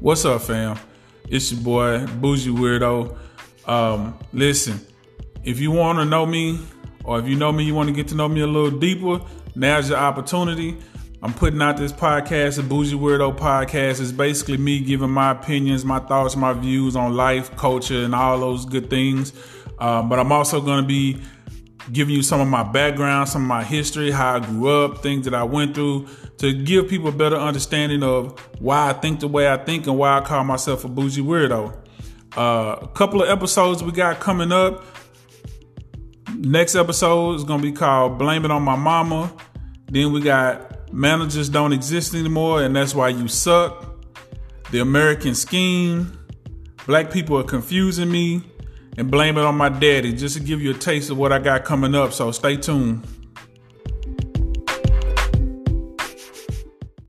What's up, fam? It's your boy, Bougie Weirdo. Um, listen, if you want to know me, or if you know me, you want to get to know me a little deeper, now's your opportunity. I'm putting out this podcast, the Bougie Weirdo Podcast. It's basically me giving my opinions, my thoughts, my views on life, culture, and all those good things. Um, but I'm also going to be giving you some of my background, some of my history, how I grew up, things that I went through, to give people a better understanding of why I think the way I think and why I call myself a bougie weirdo. Uh, a couple of episodes we got coming up. Next episode is gonna be called "Blame It on My Mama." Then we got "Managers Don't Exist Anymore," and that's why you suck. The American Scheme. Black people are confusing me and blame it on my daddy just to give you a taste of what I got coming up. So stay tuned.